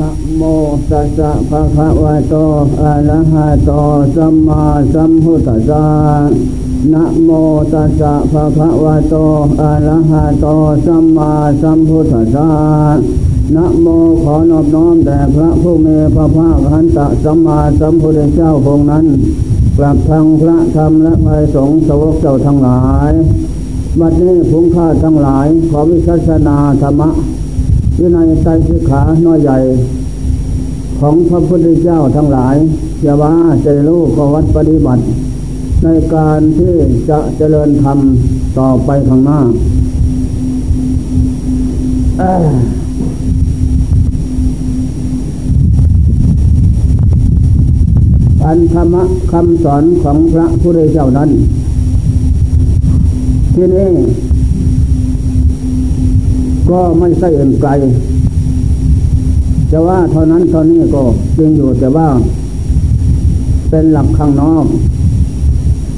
นะโมตัสสะภะคะวะโตอะระหะโตสัมมาสัมพุทธัสสะนะโมตัสสะภะคะวะโตอะระหะโตสัมมาสัมพุทธัสสะนะโมขอนอบน้อมแด่พระผู้มีพระภาคหันตะสัมมาสัมพุทธเจ้าพงค์นั้นกลับทางพระธรรมและพระสงฆ์สวกเจ้าทั้งหลายวันนี้พุงข้าทั้งหลายขอวิชัสนาธรรมะ วินัยไตรสิขาน้อยใหญ่ ของพระพุทธเจ้าทั้งหลาย อย่าว่าจะรู้ขวัดปฏิบัติ ในการที่จะเจริญธรรมต่อไปข้างหน้าอันธรรมะคำสอนของพระพุทธเจ้านั้นที่นี้ ก็ไม่ใช่เอื่นไกลจะว่าเท่านั้นเท่านี้ก็จริงอยู่แต่ว่า เป็นหลักข้างนอก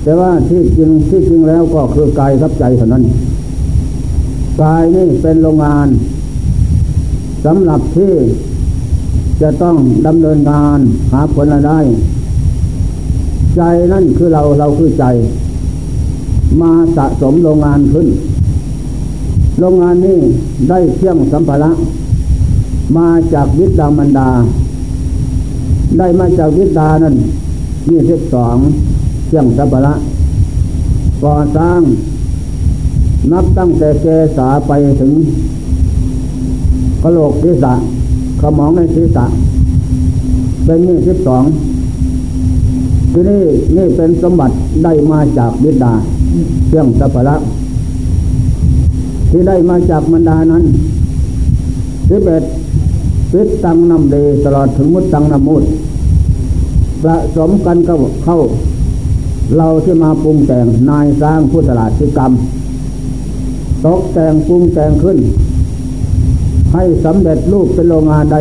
แต่ว่าที่จริงที่จริงแล้วก็คือกายกับใจเท่านั้นกายนี่เป็นโรงงานสำหรับที่จะต้องดำเนินงานหาผลได้ ใจนั่นคือเราเราคือใจ มาสะสมโรงงานขึ้น โรงงานนี้ได้เครื่องสัมภาระมาจากวิดามันดา ได้มาจากวิดานั่นยี่สิบสองเครื่องสัมภาระก่อสร้าง นับตั้งแต่เกษาไปถึงกระโหลกศีรษะขมองในศีรษะ เป็นยี่สิบสองที่นี่นี่เป็นสมบัติได้มาจากบิดาเครื่องสัพพะ ที่ได้มาจากมันดานั้นสิบเอ็ดปิดตังนำเดตลอดถึงมุดตังนำมุดประสมกันก็เข้า เราที่มาปรุงแต่งนายสร้างพุทธลาชิกรรม ตกแต่งปรุงแต่งขึ้น ให้สำเร็จรูปเป็นโรงงานได้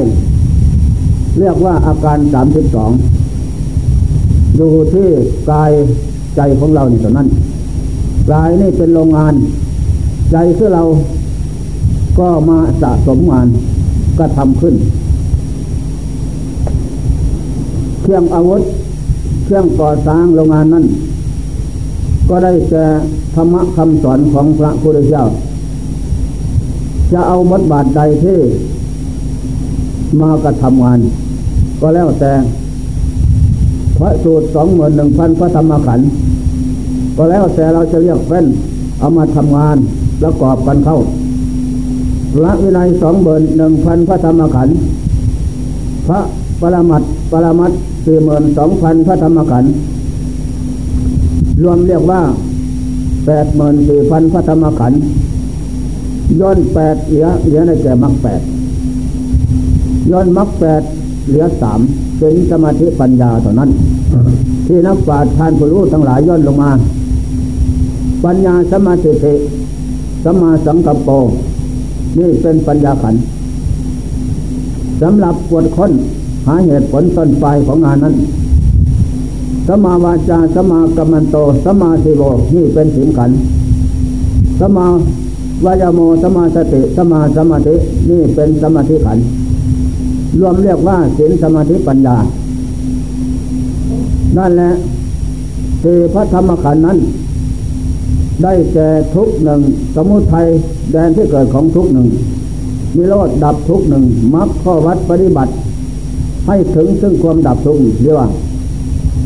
เรียกว่าอาการสามสิบสองอยู่ที่กายใจของเรานี่เท่านั้นกายนี่เป็นโรงงาน ใจคือเราก็มาสะสมงานก็ทำขึ้น เครื่องอาวุธ เครื่องก่อสร้างโรงงานนั้น ก็ได้แก่ธรรมะคำสอนของพระพุทธเจ้า จะเอาบทบาทใดที่มากระทำงาน ก็แล้วแต่พระสูตรสองหมื่นหนึ่งพันพระธรรมขันธ์ก็แล้วแต่เราจะเรียกเฟ้นเอามาทำงาน แล้วกอบกันเข้าพระวินัยสองเบินหนึ่งพันพระธรรมขันธ์พระปรมัตปรมัตสี่หมื่นสองพันพระธรรมขันธ์รวมเรียกว่าแปดหมื่นสี่พันพระธรรมขันธ์ย้อนแปดเหลือเหลือในแก่มรรคแปดย้อนมรรคแปดเหลือสามเป็นสมาธิปัญญาเท่านั้น ที่นักปราชญ์ทานผู้รู้ทั้งหลายย่นลงมา ปัญญาสมาธิ สัมมาสังกัปโปนี่เป็นปัญญาขันสำหรับปวดค้นหาเหตุผลต้นปลายของงานนั้นสมาวาจาสมากัมมันโตสมาธิโวนี่เป็นสิงขันสมาวายโมสมาสติสมาสมาธินี่เป็นสมาธิขันรวมเรียกว่าศีลสมาธิปัญญา นั่นแหละคือพระธรรมขันนั้น ได้แก่ทุกหนึ่ง สมุทัยแดนที่เกิดของทุกหนึ่งมีโลดดับทุกหนึ่งมรรคข้อวัดปฏิบัติ ให้ถึงซึ่งความดับทุกเรียกว่า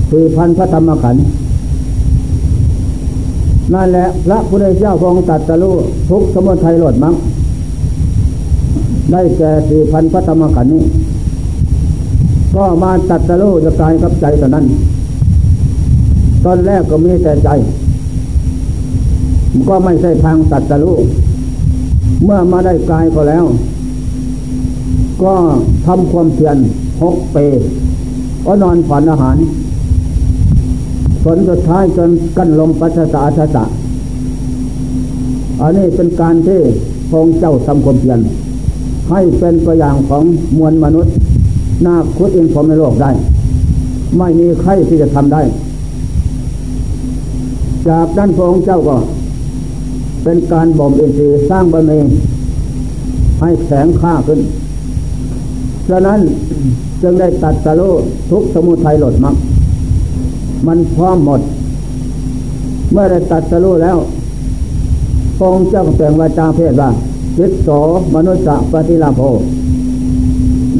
คือพันพระธรรมขันธ์นั่นแหละพระพุทธเจ้าทรงตัดสรู้ทุกสมุทัยโลดมรรคได้แก่สี่พันพระธรรมขันธ์นี้ ก็มาตัดสรู้จะกายกับใจตอนนั้น ตอนแรกก็มีแต่ใจ ก็ไม่ใช่ทางตัดสรู้เมื่อมาได้กายก็แล้ว ก็ทำความเพียรหกเปก็นอนฝันอาหารผลสุดท้ายจนกั้นลมปัสสะทัสสะอันนี้เป็นการที่พงเจ้าทำความเพียรให้เป็นตัวอย่างของมวลมนุษย์ นาคุดอินผมในโลกได้ ไม่มีใครที่จะทำได้ จากด้านพระองค์เจ้าก็ เป็นการบ่มอินทรีย์สร้างบารมีให้แสงข้าขึ้น ฉะนั้นจึงได้ตัดสรุทุกสมุทัยหลดมัก มันพร้อมหมด เมื่อได้ตัดสรุแล้วพงเจ้าแปลงวาจาเพศว่าจิตโสมนุษย์ปฏิลาโภ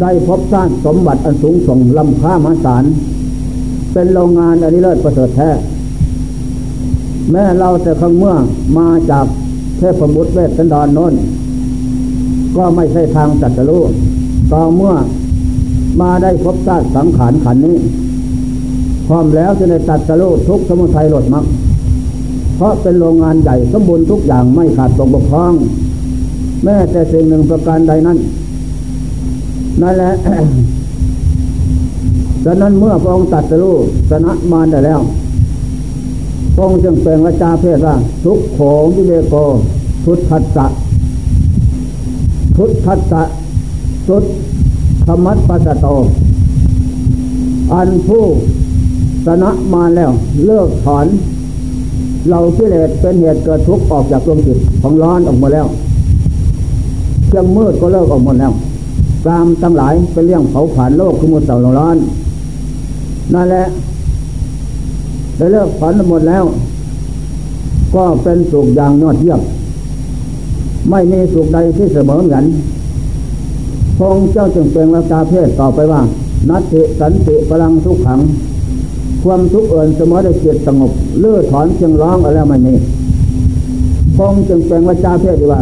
ได้พบสร้างสมบัติอันสูงส่งลำค่ามหาศาล เป็นโรงงานอันนี้เลิศประเสริฐแท้ แม้เราแต่ครั้งเมื่อมาจากเทพบุตรเวทสันดรนนก็ไม่ใช่ทางจัตรู้ต่อเมื่อมาได้พบชาติสังขารขันนี้ พร้อมแล้วจะได้ตัดสรุทุกสมุทัยหลดมักเพราะเป็นโรงงานใหญ่สมบูรณ์ทุกอย่างไม่ขาดตกบกพร่อง แม้แต่สิ่งหนึ่งประการใดนั้นนั่นแหละดังนั้นเมื่อพระองค์ตัดสรุชนะมารได้แล้ว องค์จึงเป็นวาจาเพศว่าทุกโขงวิเวโกทุตทัสสะทุตทัสสะทุตธรรมัตปัสโต อันผู้ชนะมาแล้วเลิกถอน เรากิเลสเป็นเหตุเกิดทุกข์ออกจากดวงจิตของร้อนออกมาแล้วเครื่องมืดก็เลิกออกหมดแล้วกามทั้งหลายเป็นเรื่องเผาผ่านโลกคือมุดเต่าร้อนนั่นแหละ ได้เลิกถอนหมดแล้ว ก็เป็นสุขอย่างยอดเยี่ยมไม่มีสุขใดที่เสมอเหมือนพงเจ้าจึงเป็นวาจาเพศต่อไปว่า นัตติสันติพลังทุกขัง ความทุกข์เอื่นเสมอได้จิตสงบเลื่อถอนเชียงร้องอะไรไม่มีพงจึงเป็นวาจาเพศว่า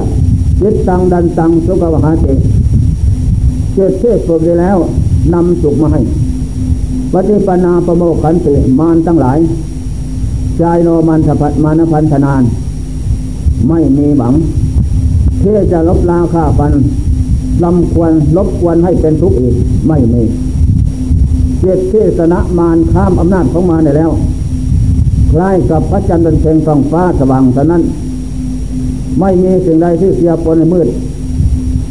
จิตตังดันตังสุขวหาเจเจตเทศฝึกได้แล้วนำสุขมาให้ ปฏิปนาประโมขันติมานตั้งหลายใจโนมันสพัดมานพันธนาน ไม่มีหวังที่จะลบลาค่าฟันลำควรลบควรให้เป็นทุกข์อีกไม่มีเจตเทศนะมารข้ามอำนาจของมารได้แล้วคล้ายกับพระจันทร์เป็นเพียงท้องฟ้าสว่างเท่านั้น ไม่มีสิ่งใดที่เสียปนในมืด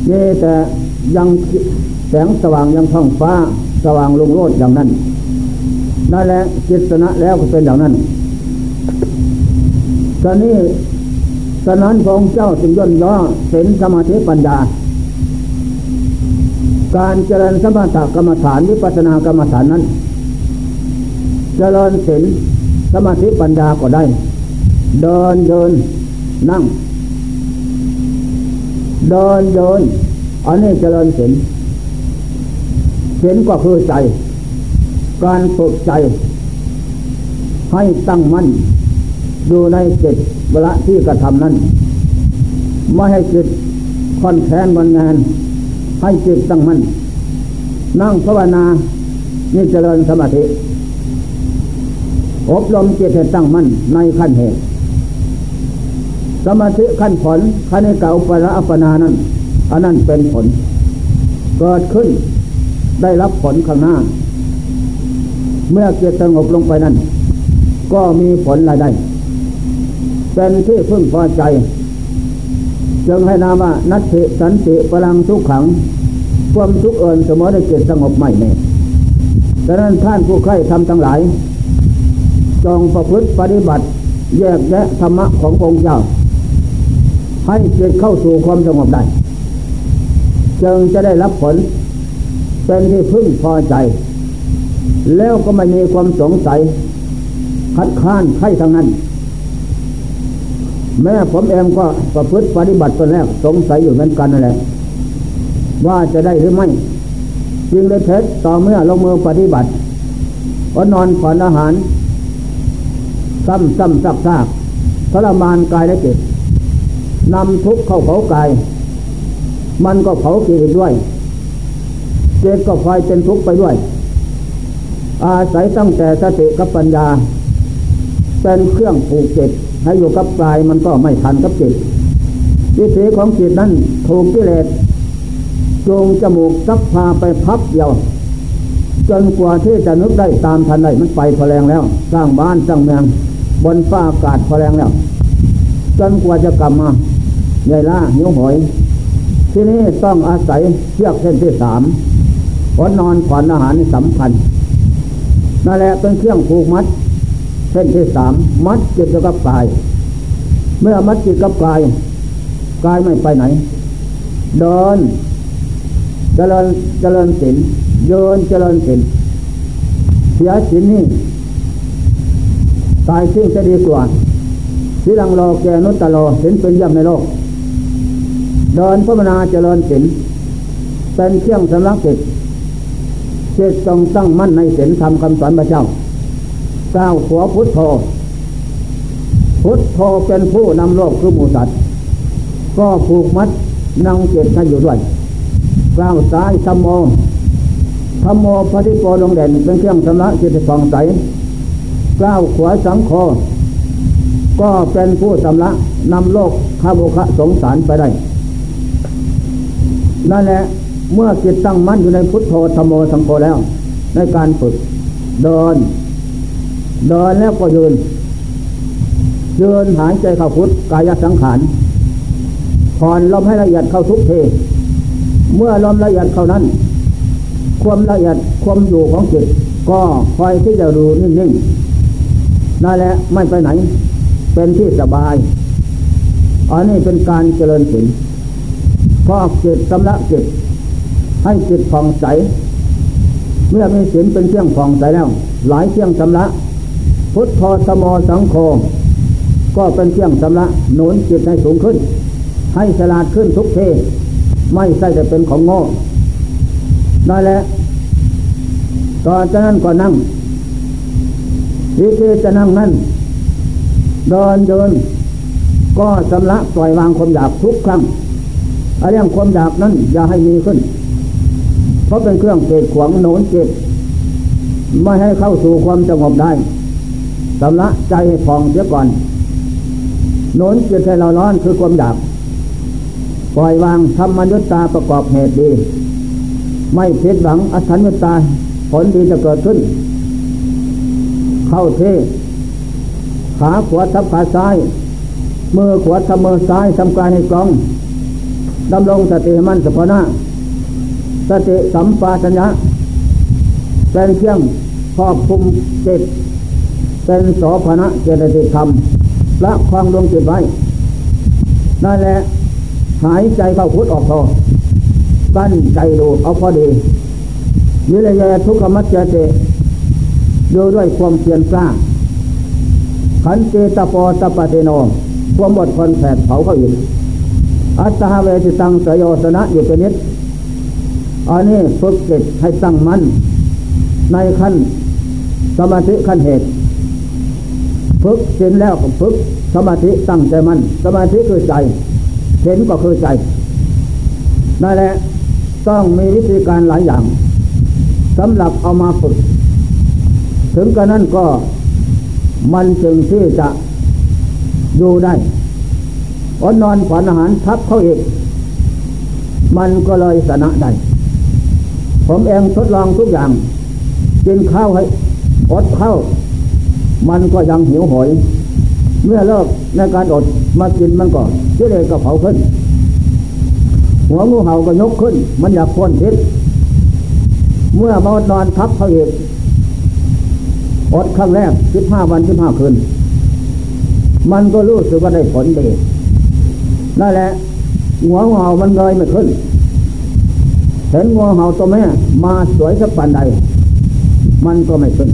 มีแต่ยังแสงสว่างยังท้องฟ้าสว่างลงโรดอย่างนั้น นั่นแหละจิตนะแล้วก็เป็นอย่างนั้นตอนนี้ฉะนั้นพระองเจ้าจึงย่นย่อเสนสมาธิปัญญา การเจริญสมถกรรมฐานวิปัสสนากรรมฐานนั้น เจริญเสนสมาธิปัญญาก็ได้ เดินเดินนั่ง เดินเดินอันนี้เจริญเสนเสนก็คือใจ การฝึกใจ ให้ตั้งมั่นดูในจิตเวลาที่กระทำนั้น ไม่ให้จิตคอนแคนวันงาน ให้จิตตั้งมั่นนั่งภาวนานี่เจริญสมาธิ อบรมจิตให้ตั้งมั่นในขั้นเหตุ สมาธิขั้นผลขั้นเก่าปราอัปนานั้น อันนั้นเป็นผล เกิดขึ้นได้รับผลข้างหน้า เมื่อจิตสงบลงไปนั้น ก็มีผลรายได้ เป็นที่พึ่งพอใจ จึงให้นามานัตติสันติพลังทุกขัง ความทุกข์เอินเสมอในจิตสงบไม่แน่ดังนั้นท่านผู้ใคร่ทำทั้งหลาย จงประพฤติปฏิบัติ แยกแยะธรรมะขององค์เจ้า ให้จิตเข้าสู่ความสงบได้ จึงจะได้รับผล เป็นที่พึ่งพอใจ แล้วก็ไม่มีความสงสัย คัดค้านใครทั้งนั้น แม่ผมเองก็ประพฤติปฏิบัติตอนแรกสงสัยอยู่เหมือนกันนั่นแหละว่าจะได้หรือไม่จริงเลยเท็จต่อเมื่อลงมือปฏิบัติก็นอนผ่อนอาหาร ซ้ำซ้ำซักซากทรมานกายและจิตนำทุกข์เข้าเผากาย มันก็เผาจิตด้วยจิตก็คอยเป็นทุกข์ไปด้วย อาศัยตั้งแต่สติกับปัญญา เป็นเครื่องผูกจิตให้อยู่กับกายมันก็ไม่ทันกับจิตวิถีของจิตนั้นถูกกิเลสจงจมูกซับพาไปพับเดียว จนกว่าที่จะนึกได้ตามทันได้มันไปพอแรงแล้ว สร้างบ้านสร้างเมืองบนฟ้าอากาศพอแรงแล้ว จนกว่าจะกลับมาใหญ่ล่าหิวหอย ที่นี้ต้องอาศัยเชือกเส้นที่สามอดนอนผ่อนอาหารสำคัญ นั่นแหละเป็นเครื่องผูกมัดเส้นที่สามมัดจิตกับกาย เมื่อมัดจิตกับกายกายไม่ไปไหน เดินเจริญเจริญศีลเยินเจริญศีลเสียศีลนี่ตายทิ้งจะดีกว่าทีหลังรอแกนุตตะโลเห็นเป็นย่ำในโลก เดินพระมนาเจริญศีลเป็นเครื่องสำลักจิต จิตจงตั้งมั่นในศีลธรรมคำสอนพระเจ้าก้าวขัวพุทโธ พุทโธเป็นผู้นำโลกคือหมูสัตว์ก็ผูกมัดนั่งเจตให้อยู่ด้วยก้าวซ้ายธรรมโมธรรมโมพระทิโปลงเด่นเป็นเครื่องสำลักจิตฟองใสก้าวขวาสังโฆก็เป็นผู้สำลักนำโลกข้าบุคสงสารไปได้นั่นแหละ เมื่อจิตตั้งมั่นอยู่ในพุทโธธรรมโมสังโฆแล้ว ในการฝึกเดิน เดินแล้วก็ยืน ยืนหายใจเข้าพุทกายสังขารผ่อนลมให้ละเอียดเข้าทุกเท เมื่อลมละเอียดเข้านั้น ความละเอียดความอยู่ของจิตก็คอยที่จะดูนิ่งๆนั่นแหละไม่ไปไหน เป็นที่สบายอันนี้เป็นการเจริญศีลพอกจิตสำลักจิต ให้จิตผ่องใส เมื่อมีศีลเป็นเครื่องผ่องใสแล้ว หลายเครื่องสำลักพุทธอสมอสังโฆก็เป็นเครื่องสำลักหนุนจิตให้สูงขึ้น ให้ฉลาดขึ้นทุกเท ไม่ใช่จะเป็นของโง่ได้แล้วตอนจากนั้นก็นั่งวิธีจะนั่งนั้นเดินเดิน ก็สำลักปล่อยวางความอยากทุกครั้งอะไรอย่างความอยากนั้นอย่าให้มีขึ้น ราะเป็นเครื่องเกิดขวางโน้นเกิดไม่ให้เข้าสู่ความสงบได้สำลักใจให้ฟองเสียก่อนโน้นจิตให้เราร้อนคือความอยากปล่อยวางทำมนุษย์ตาประกอบเหตุดี ไม่ผิดหวังอัศนุตตาผลดีจะเกิดขึ้น เข้าเทขาขวาทับขาซ้ายมือขวาทับมือซ้ายทำกายให้กลองดำรงสติมั่นสภานะ สติสัมปชัญญะเป็นเครื่องครอบคุมจิตเป็นโสภณะเจตติธรรมละความดวงจิตไว้นั่นแหละหายใจเข้าพุทออกโทตั้นใจดูเอาพอดีวิเลยทุกขมัจเจติอยู่ด้วยความเพียรกล้าขันเจตปอตปะเทโนความบดคนแผดเผาเขาอีกอัตตาเวทิตังสยสนะอยู่เป็นนิด อันนี้ฝึกจิตให้ตั้งมั่นในขั้นสมาธิขั้นเหตุฝึกเสร็จแล้วก็ฝึกสมาธิตั้งใจมั่นสมาธิคือใจเห็นก็คือใจนั่นแหละต้องมีวิธีการหลายอย่างสำหรับเอามาฝึก ถึงกระนั้นก็มันจึงที่จะอยู่ได้อดนอนฝันอาหารทับเขาอีก มันก็เลยสนะได้ ผมเองทดลองทุกอย่าง กินข้าวให้อดข้าวมันก็ยังหิวโหย เมื่อเลิกในการอดมากินมันก็กิเลสก็เผาขึ้น หัวงูเห่าก็ยกขึ้น มันอยากพ้นทิศเมื่อมานอนทับเขาอีกอดครั้งแรกสิบห้าวันสิบห้าคืน มันก็รู้สึกว่าได้ผลดีนั่นแหละหัวงูเห่ามันเลยไม่ขึ้น เห็นหัวเห่าตัวแม่มาสวยสักปันใด มันก็ไม่ขึ้น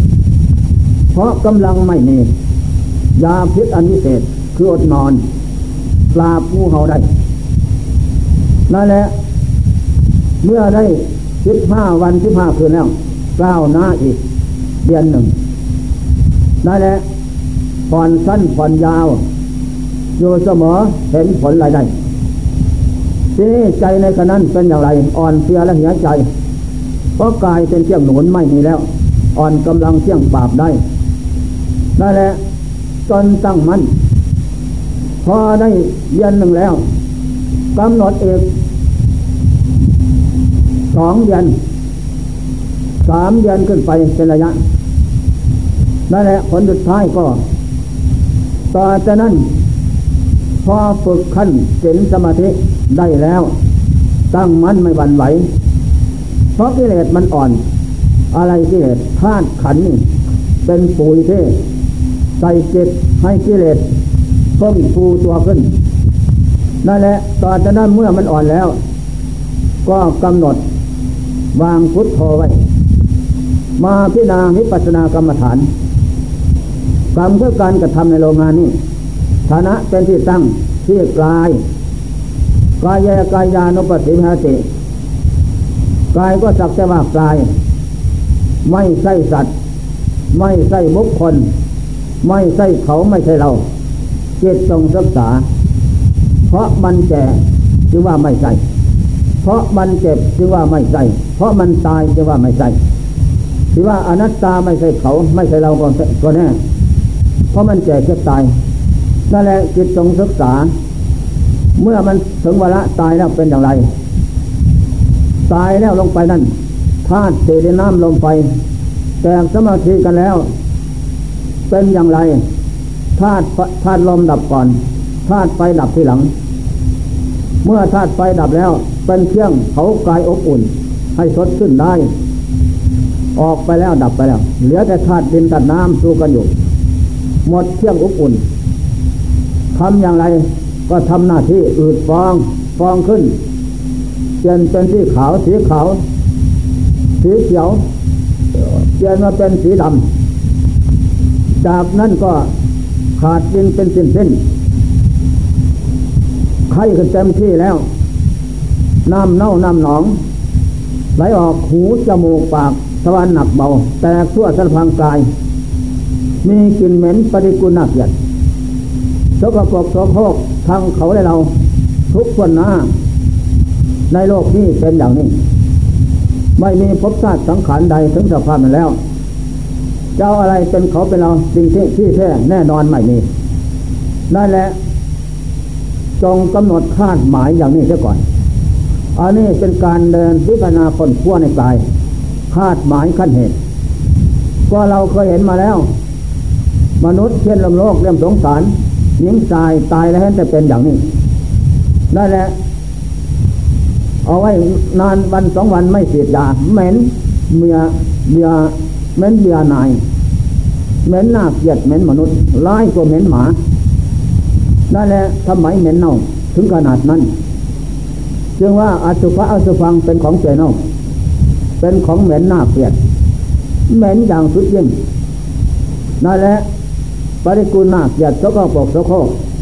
เพราะกำลังไม่มียาพิษอันพิเศษคืออดนอนปราบงูเห่าได้นั่นแหละ เมื่อได้สิบห้าวันสิบห้าคืนแล้วก้าวหน้าอีก เดือนหนึ่งนั่นแหละผ่อนสั้นผ่อนยาว อยู่เสมอเห็นผลอะไรได้ ทีนี้ใจในขณะนั้นเป็นอย่างไร อ่อนเสียและเหียใจ เพราะกายเป็นเชี่ยงหนุนไม่มีแล้ว อ่อนกำลังเชี่ยงปราบได้นั่นแหละจนตั้งมัน่นพอได้เดือนหนึ่งแล้วกำหนดเอกสองเดือนสามเดือนขึ้นไปเป็นระยะนั่นแหละผลสุดท้ายก็ต่อจากนั้น พอฝึกขั้นเ็นสมาธิ ได้แล้ว ตั้งมั่นไม่หวั่นไหว เพราะกิเลสมันอ่อน อะไรกิเลสธาตุขันนี่เป็นปุ๋ยเท่ใส่จิตให้กิเลสเพิ่มฟูตัวขึ้นนั่นแหละต่อจากนั้นเมื่อมันอ่อนแล้ว ก็กำหนดวางพุทโธไว้ มาพิจารณาวิปัสสนากรรมฐานกรรมเพื่อการกระทำในโรงงานนี้ฐานะเป็นที่ตั้งที่กาย กายกายานุปสิภาติกายก็สักแต่ว่ากาย ไม่ใช่สัตว์ ไม่ใช่บุคคล ไม่ใช่เขาไม่ใช่เราจิตต้องศึกษา เพราะมันแก่จึงว่าไม่ใช่เพราะมันเจ็บจึงว่าไม่ใช่เพราะมันตายจึงว่าไม่ใช่ที่ว่าอนัตตาไม่ใช่เขาไม่ใช่เราก็แน่เพราะมันแก่เจ็บตายนั่นแหละจิตต้องศึกษา เมื่อมันถึงเวลาตายแล้วเป็นอย่างไร ตายแล้วลงไปนั่นธาตุเตดน้ำลงไปแตกสมาธิกันแล้ว เป็นอย่างไรธาตุธาตุลมดับก่อนธาตุไฟดับทีหลัง เมื่อธาตุไฟดับแล้ว เป็นเครื่องเผากายอบอุ่น ให้สดขึ้นได้ ออกไปแล้วดับไปแล้ว เหลือแต่ธาตุดินตัดน้ำสู้กันอยู่ หมดเครื่องอบอุ่นทำอย่างไร ก็ทำหน้าที่อืดฟองฟองขึ้นเปลี่ยนเป็นสีขาวสีขาว สีเขียวเปลี่ยนมาเป็นสีดำจากนั้นก็ขาดดินเป็นสิ้นสิ้นไข้ขึ้นเต็มที่แล้ว น้ำเน่าน้ำหนอง ไหลออกหูจมูกปากทวารหนักเบา แตกทั่วสารพังกาย มีกลิ่นเหม็นปฏิกุลน่าเกลียดสกปรกโสโครก ทางเขาและเราทุกคนน้าในโลกนี้เป็นอย่างนี้ ไม่มีภพชาติสังขารใดถึงสภาพนั้นแล้ว เจ้าอะไรเป็นเขาเป็นเราสิ่งที่ที่แท้แน่นอนไม่มีนั่นแหละจงกำหนดคาดหมายอย่างนี้เสียก่อน อันนี้เป็นการเดินพิจารณาผลขั้วในกาย คาดหมายขั้นเหตุ ก็เราเคยเห็นมาแล้ว มนุษย์เช่นลมโลกเรื่องสงสาร หญิงตายตายแล้วจะเป็นอย่างนี้นั่นแหละเอาไว้นานวันสองวันไม่เสียยาเหม็นเมียเมียเหม็นเมียนายเหม็นหน้าเกียดเหม็นมนุษย์ร้ายกว่าเหม็นหมานั่นแหละทำไมเหม็นเน่าถึงขนาดนั้นจึงว่าอาสุภะอสุฟังเป็นของเจเน่าเป็นของเหม็นหน้าเกียดเหม็นอย่างสุดยิ่งนั่นแหละ ปริกุลนาเกียดสกปรกสกโค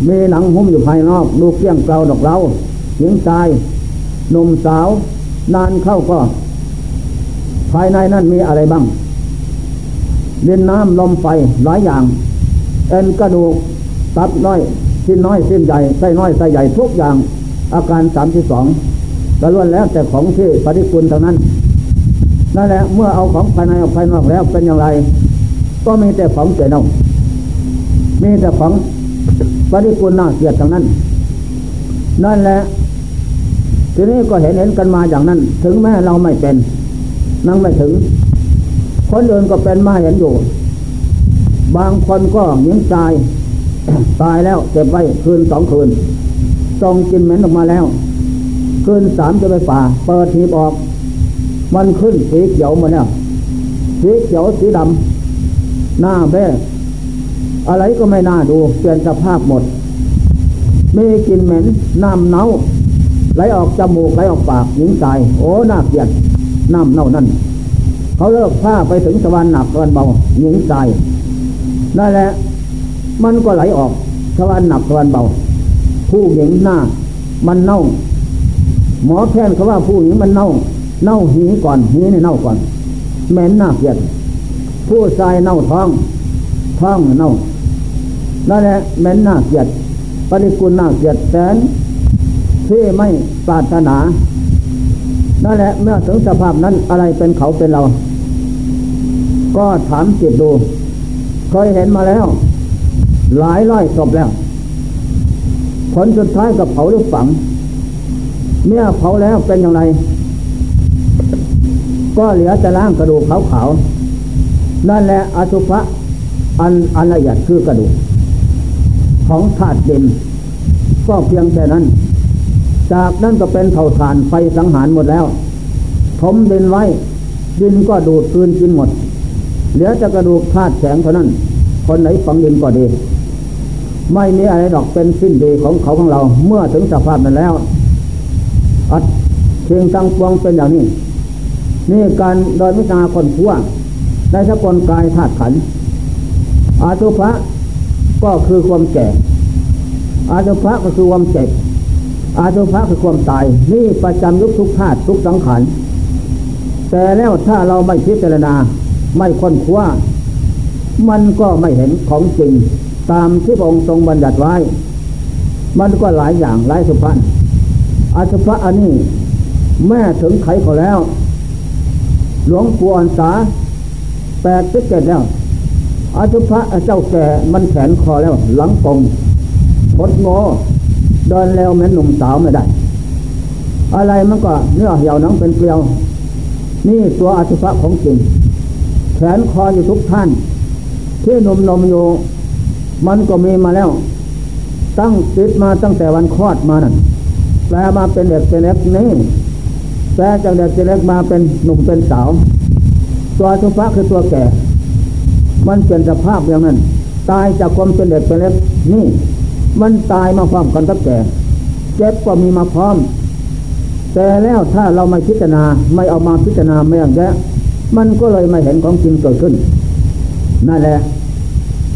มีหนังหุ้มอยู่ภายนอกดูเกี้ยงเกลาดอกเราหญิงชายหนุ่มสาว นานเข้าก็ ภายในนั้นมีอะไรบ้างดินน้ำลมไฟหลายอย่าง เอ็นกระดูกตับน้อยชิ้นน้อยสิ้นใหญ่ไส้น้อยไส้ใหญ่ทุกอย่าง อาการสามที่สองแต่ล้วนแล้วแต่ของที่ปฏิกุลเท่านั้นนั่นแหละเมื่อเอาของภายในออกภายนอกแล้วเป็นอย่างไร ก็มีแต่ของเจเน่า มีแต่ของปฏิกูลน่าเกลียดทางนั้น นั่นแหละทีนี้ก็เห็นเห็นกันมาอย่างนั้น ถึงแม้เราไม่เป็น นั่งไม่ถึง คนอื่นก็เป็นมาเห็นอยู่ บางคนก็ยิงตาย ตายแล้วเก็บไว้คืนสองคืนส่งกินเหม็นออกมาแล้ว คืนสามจะไปป่า เปิดทีบออก มันขึ้นสีเขียวมาเนี่ยสีเขียวสีดำหน้าแบ้ อะไรก็ไม่น่าดูเปลี่ยนสภาพหมด มีกลิ่นเหม็นน้ำเน่าไหลออกจมูกไหลออกปากหญิงตาย โอ้น่าเกลียดน้ำเน่านั่นเขาเลิกผ้าไปถึงสวรรค์หนักสวรรค์เบาหญิงตายนั่นแหละมันก็ไหลออกสวรรค์หนักสวรรค์เบา ผู้หญิงหน้า มันเน่า หมอแพทย์เขาว่าผู้หญิงมันเน่า เน่าหีก่อนหีในเน่าก่อนเหม็นน่าเกลียดผู้ชายเน่าท้อง ท้องเน่า นั่นแหละเม้นหน้าเกียดปริกุลหน้าเกียดแสนที่ไม่ปรารถนา นั่นแหละเมื่อถึงสภาพนั้นอะไรเป็นเขาเป็นเรา ก็ถามจิตดู เคยเห็นมาแล้ว หลายร้อยศพแล้ว ผลสุดท้ายกับเผาหรือฝัง เมื่อเผาแล้วเป็นอย่างไร ก็เหลือแต่ร่างกระดูกขาวๆนั่นแหละอสุภะอันอันละเอียดคือกระดูก ของธาตุดิน ก็เพียงแค่นั้น จากนั้นก็เป็นเผาถ่านไฟสังหารหมดแล้วถมดินไว้ดินก็ดูดคืนกินหมด เหลือจะกระดูกธาตุแข็งเท่านั้น คนไหนฝังดินก็ดี ไม่มีอะไรดอกเป็นสิ้นดีของเขาของเรา เมื่อถึงสภาพนั้นแล้ว อัดเพียงตั้งปวงเป็นอย่างนี้ นี่การโดยวิชาคนทั่วได้สกลกายธาตุขันอาตุภะ ก็คือความแก่ อาตุภะก็คือความเจ็บ อาตุภะคือความตาย นี่ประจำยุคทุกธาตุทุกสังขารแต่แล้วถ้าเราไม่พิจารณาไม่ค้นคว้ามันก็ไม่เห็นของจริง ตามที่พระองค์ทรงบัญญัติไว้ มันก็หลายอย่างหลายสุพรรณอาสุภะอันนี้ แม่ถึงไขเขาแล้ว หลวงปู่อันสาแปดสิบเจ็ดแล้ว อาสุภะเจ้าแก่มันแขนคอแล้ว หลังกงพดงอเดินแล้วแม้นหนุ่มสาวไม่ได้ อะไรมันก็เนื้อเหี่ยวหนังเป็นเกลียว นี่ตัวอาสุภะของจริง แขนคออยู่ทุกท่าน ที่นมนมอยู่ มันก็มีมาแล้ว ตั้งติดมาตั้งแต่วันคลอดมานั่นแปลมาเป็นเด็กเป็นเล็กนี่แปลจากเด็กเป็นเล็กมาเป็นหนุ่มเป็นสาว ตัวอสุภะคือตัวแก่ มันเป็นสภาพอย่างนั้น ตายจากความเป็นเด็กเป็นเล็กนี่ มันตายมาพร้อมกันกับแก่เจ็บก็มีมาพร้อม แต่แล้วถ้าเราไม่พิจารณาไม่เอามาพิจารณาไม่อย่างแยะมันก็เลยไม่เห็นของจริงเกิดขึ้นนั่นแหละ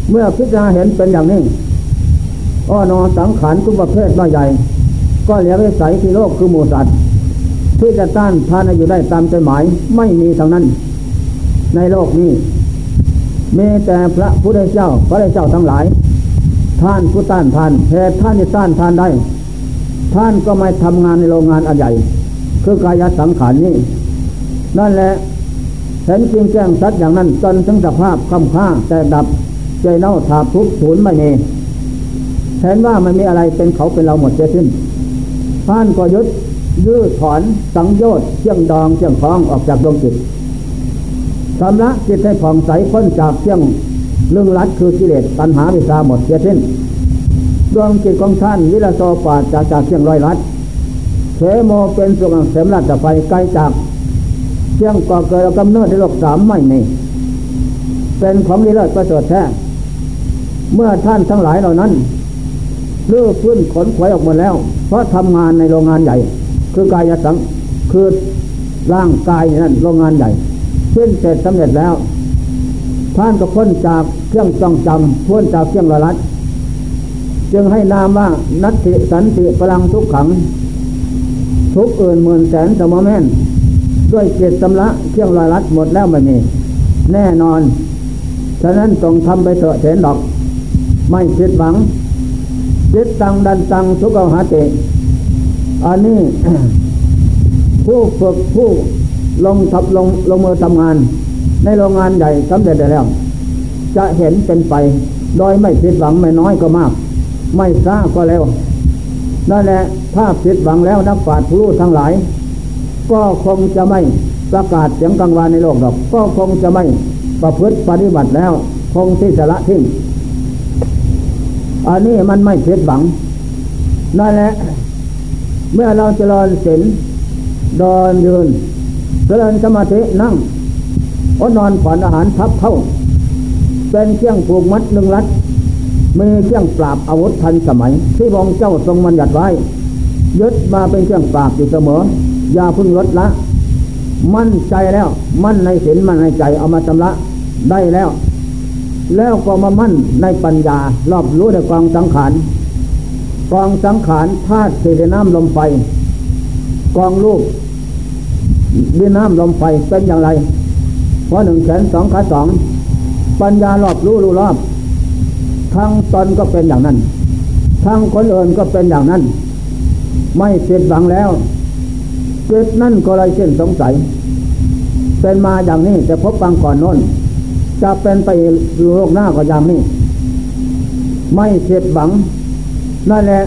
เมื่อพิจารณาเห็นเป็นอย่างนี้อ้อนอสังขารทุกประเภทน้อยใหญ่ ก็เหลือวิสัยที่โลกคือหมูสัตว์ที่จะต้านทานอยู่ได้ตามใจหมายไม่มีทางนั้น ในโลกนี้ มีแต่พระพุทธเจ้า พระเจ้าทั้งหลาย ท่านผู้ต้านทานเหตุท่านจะต้านทานได้ ท่านก็ไม่ทำงานในโรงงานอันใหญ่ คือกายสังขารนี้นั่นแหละเห็นจริงแจ้งสัดอย่างนั้นจนถึงสภาพคำค่าแต่ดับใจเน่าถาบทุกศูนย์ไม่มีเห็นว่ามันมีอะไรเป็นเขาเป็นเราหมดเสียสิ้นท่านก็ยึดยื้อถอนสังโยชน์เชี่ยงดองเชี่ยงคล้องออกจากดวงจิต ชำระจิตให้ผ่องใสพ้นจากเชี่ยงเรื่องรัดคือกิเลสตัณหาวิชาหมดเสียสิ้นดวงจิตของท่านวิลาโซปาจากจากเชี่ยงร้อยลัดเขโมเป็นสุงเสมรัตไฟไกลจากเชี่ยงก่อเกิดกำเนิดในโลกสามไม่มีเป็นของดีเลิศประเสริฐแท้เมื่อท่านทั้งหลายเหล่านั้นเลือกพื้นขนขวยออกมาแล้ว เพราะทำงานในโรงงานใหญ่ คือกายสังคือร่างกายนั่นโรงงานใหญ่ สิ้นเสร็จสำเร็จแล้ว ท่านก็พ้นจากเครื่องจองจำพ้นจากเครื่องละลัด จึงให้นามว่านัตติสันติพลังทุกขัง ทุกอื่นหมื่นแสนสมแม่น ด้วยเจตสำละเครื่องละลัดหมดแล้วไม่มีแน่นอน ฉะนั้นต้องทำไปเถอะเถนดอก ไม่ผิดหวังจิตตังดันตังสุกหาเตอันนี้ผู้ฝึกผู้ ลงทับลงลงมือทำงาน ในโรงงานใหญ่สำเร็จแล้ว จะเห็นเป็นไป โดยไม่ผิดหวังไม่น้อยก็มาก ไม่ซ่าก็แล้ว นั่นแหละถ้าผิดหวังแล้วนักปราชญ์ผู้รู้ทั้งหลาย ก็คงจะไม่ประกาศเสียงกลางวานในโลกดอก ก็คงจะไม่ประพฤติปฏิบัติแล้ว คงที่จะละทิ้งอันนี้มันไม่เสียหวังนั่นแหละ เมื่อเราจะรอนศีลดอนยืน เจริญสมาธินั่งอดนอนผ่อนอาหารทับเท่า เป็นเครื่องผูกมัดหนึ่งรัดมีเครื่องปราบอาวุธทันสมัย ที่พระเจ้าทรงมันหยัดไว้ ยึดมาเป็นเครื่องปราบอยู่เสมอ อย่าพึ่งลดละ มั่นใจแล้ว มั่นในศีลมั่นในใจเอามาชำระได้แล้ว แล้วก็มามั่นในปัญญารอบรู้ในกองสังขารกองสังขารธาตุสี่น้ำลมไฟกองรูป ดินน้ำลมไฟเป็นอย่างไรเพราะหนึ่งแขนสองขาสองปัญญารอบรู้รู้รอบทั้งตนก็เป็นอย่างนั้น ทั้งคนอื่นก็เป็นอย่างนั้น ไม่เสียหวังแล้วจิตนั่นก็เลยเส้นสงสัย เป็นมาอย่างนี้แต่พบปังก่อนน้น จะเป็นไปอยู่โลกหน้าก็ยามนี้ ไม่เสียดหวัง นั่นแหละ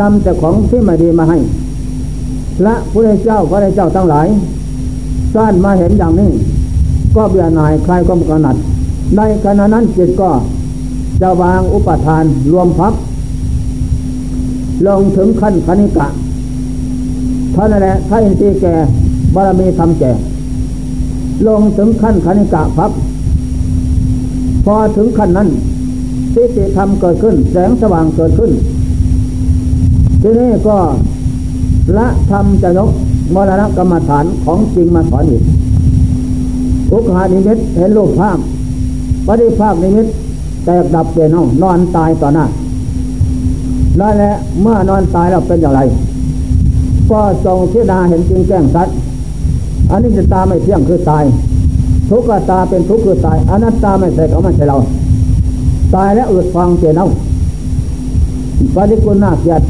นำแต่ของที่ไม่ดีมาให้ และพระเจ้าพระเจ้าทั้งหลายสร้างมาเห็นอย่างนี้ ก็เบียนายใครก็กนัด ในขณะนั้นจิตก็จะวางอุปทานรวมพักลงถึงขั้นคณิกะท่านนั่นแหละท่านที่แก่บารมีทำแก่ลงถึงขั้นคณิกะพับ พอถึงขั้นนั้นสิติธรรมเกิดขึ้น แสงสว่างเกิดขึ้น ทีนี้ก็ ละธรรมจะยกมรณะกรรมฐานของจริงมาสอนอีกอุคานิมิตเห็นรูปภาพปฏิภาคนิมิตแตกดับเปลี่ยนห้องนอนตายต่อหน้านั่นแหละเมื่อนอนตายแล้วเป็นอย่างไร ก็ทรงพิจารณาเห็นจริงแจ้งสัตว์อันนี้จะตาไม่เที่ยงคือตาย ทุกขตาเป็นทุกข์คือตายอนัตตาไม่ใช่เขาไม่ใช่เรา ตายแล้วอืดฟังเจเน่าปฏิกุลน่าเกียด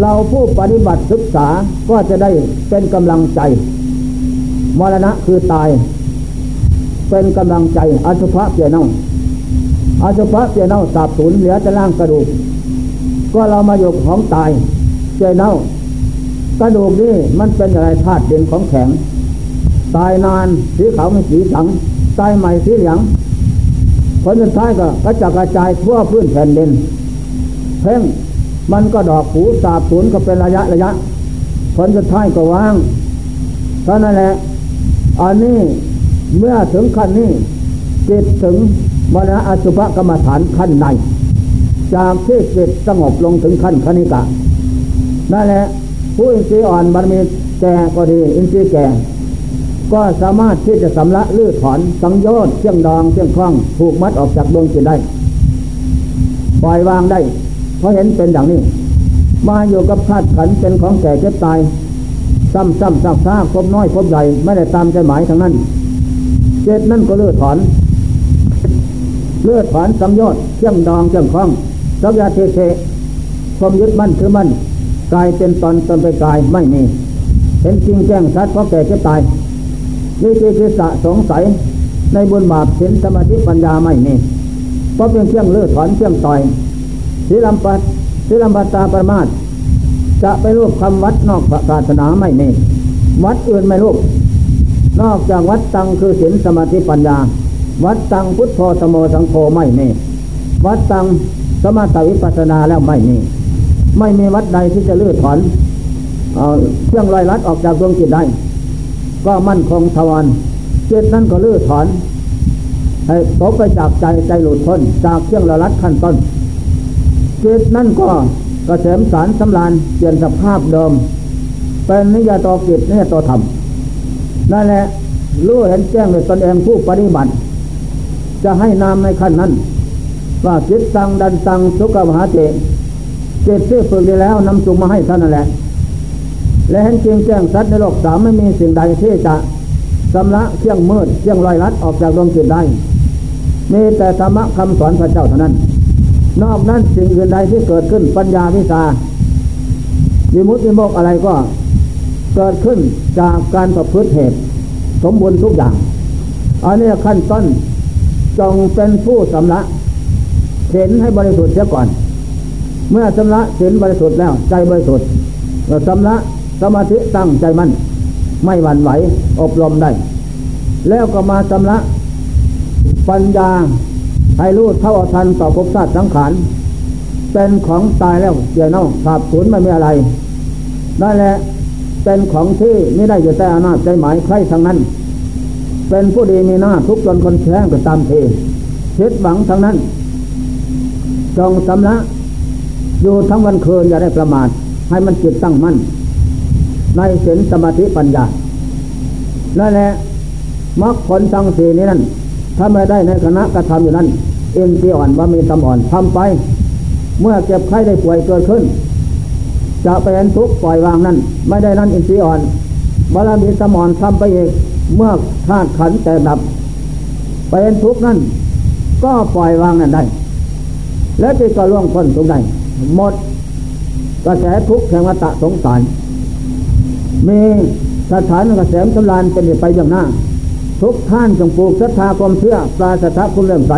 เราผู้ปฏิบัติศึกษาก็จะได้เป็นกำลังใจ มรณะคือตาย เป็นกำลังใจอสุภะเปียเน่าอสุภะเปียเน่าสาบสูญเหลือแต่ล่างกระดูก ก็เรามาอยู่ของตายเจเน่ากระดูกนี่มันเป็นอะไรธาตุเด่นของแข็ง ตายนานสีขาวม่สีสังตายใหม่สีเหลืองผลสุดท้ายก็กระจัดกระจายทั่วพื้นแผ่นดินเพ่ง มันก็ดอกหูสาบสูญก็เป็นระยะระยะ ผลสุดท้ายก็ว่างเท่านั้นแหละอันนี้เมื่อถึงขั้นนี้จิตถึงมรณะอสุภกรรมฐานขั้นในจากที่จิตสงบลงถึงขั้นคณิกะนั่นแหละผู้อินทรีย์อ่อนบารมีแก่ก็ดีอินทรีย์แก่ ก็สามารถที่จะสำละลื้อถอนสังโยชน์เชื่องดองเชื่องคล้องผูกมัดออกจากดวงจิตได้ ปล่อยวางได้ เพราะเห็นเป็นอย่างนี้ มาอยู่กับธาตุขันเป็นของแก่เจ็บตาย ซ้ำซ้ำซากซากคบน้อยคบใหญ่ไม่ได้ตามใจหมายทั้งนั้น เจตนั่นก็เลือดถอนเลือดถอนสังโยชน์เชื่องดองเชื่องคล้องสักยาเทเทความยึดมั่นคือมั่นกายเป็นตอนตนไปกายไม่มีเห็นจริงแจ้งชัดเพราะแก่จะตายนี่คือคือสะสงสัยในบุญบาปสินสมาธิปัญญาไม่มีเพราะเป็นเครื่องเลือดถอนเครื่องต่อย ศีลัมปัตศีลัมปัตตาประมาทจะไปรูปคำวัดนอกศาสนาไม่มีวัดอื่นไม่รูปนอกจากวัดตังคือศีลสมาธิปัญญา วัดตังพุทโธสมโมสังโฆไม่มีวัดตังสมาธิวิปัสนาแล้วไม่มี ไม่มีวัดใดที่จะลื้อถอนเครื่องลอยลัดออกจากดวงจิตได้ ก็มั่นคงทวารจิตนั้นก็ลื้อถอนให้ตกไปจากใจใจหลุดพ้นจากเครื่องลอยลัดขั้นต้น จิตนั่นก็กระเสมสารสำลานเปลี่ยนสภาพเดิม เป็นนิยตอกิจนิยตอธรรมนั่นแหละรู้เห็นแจ้งในตนเองผู้ปฏิบัติ จะให้นามในขั้นนั้น ว่าจิตตังดันตังสุขมหาเจจ็ดที่ฝึกดีแล้วนำจุงมาให้ท่านนั่นแหละ และเห็นจริงแจ้งสัตว์ในโลกสามไม่มีสิ่งใดที่จะสำละเครื่องมืดเครื่องลอยลัดออกจากดวงจิตได้มีแต่ธรรมะคำสอนพระเจ้าเท่านั้น นอกนั้นสิ่งอื่นใดที่เกิดขึ้นปัญญาวิชาวิมุตติโมกอะไรก็เกิดขึ้นจากการประพฤติเหตุ สมบูรณ์ทุกอย่าง อันนี้ขั้นต้นจงเป็นผู้สำละเห็นให้บริสุทธิ์เสียก่อน เมื่อชำระศีลบริสุทธิ์แล้ว ใจบริสุทธิ์เราชำระสมาธิตั้งใจมั่นไม่หวั่นไหวอบรมได้ แล้วก็มาชำระปัญญา ให้รู้เท่าทันต่อภพชาติสังขาร เป็นของตายแล้วเสียเน่าขาบสูญไม่มีอะไรนั่นแหละเป็นของที่ไม่ได้อยู่แต่อนาจใจหมายใครทั้งนั้น เป็นผู้ดีมีหน้าทุกจนคนแท้งก็ตามเทคิดหวังทั้งนั้นจงสำละอยู่ทั้งวันคืนอย่าได้ประมาทให้มันจิตตั้งมั่น ในศีลสมาธิปัญญานั่นแหละมรรคผลทั้งสี่นี้นั่น ถ้าไม่ได้ในคณะกระทำอยู่นั้นเอ็นที่อ่อนว่ามีตำอ่อนทำไป เมื่อเจ็บไข้ได้ป่วยเกิดขึ้น จะไปเห็นทุกข์ปล่อยวางนั้น ไม่ได้นั่นอินทรีย์อ่อนบารมีสมอนทำไปเองเมื่อธาตุขันแต่ดับ ไปเห็นทุกข์นั้นก็ปล่อยวางนั้นได้ แล้วจิตก็ล่วงพ้นทุกข์ได้หมดกระแสทุกข์แห่งวัฏสงสาร มีสถานกระแสสำลานเป็นไปอย่างหน้า ทุกท่านจงปลูกศรัทธาความเชื่อปราศรัทธาคุณเลื่อมใส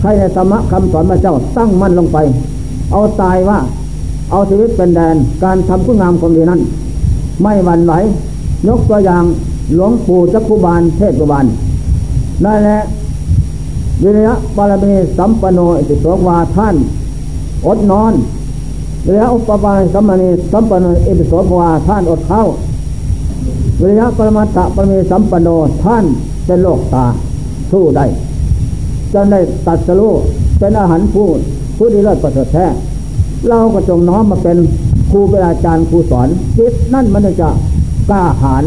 ใครในธรรมะคำสอนพระเจ้าตั้งมั่นลงไป เอาตายว่า เอาชีวิตเป็นแดนการทำคุณงามความดีนั้น ไม่หวั่นไหวยกตัวอย่างหลวงปู่จักคุบาลเทศบาลนั่นแหละวิริยะบารมีสัมปโนอิติโสวาท่าน อดนอนวิริยะอุปบาลสัมมานีสัมปันเอติโสภวาท่านอดเข้า วิริยะปรมาตะปรมีสัมปโนท่านเป็นโลกตาสู้ได้จนได้ตัดสรู้เป็นอาหารผู้ผู้ดีเลิศประเสริฐแท้เราก็จงน้อมมาเป็นครูเป็นอาจารย์ครูสอนจิตนั่นมันจะกล้าหาญ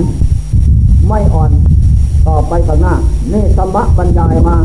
ไม่อ่อนต่อไปไปข้างหน้า นี่ธรรมะบรรยายมา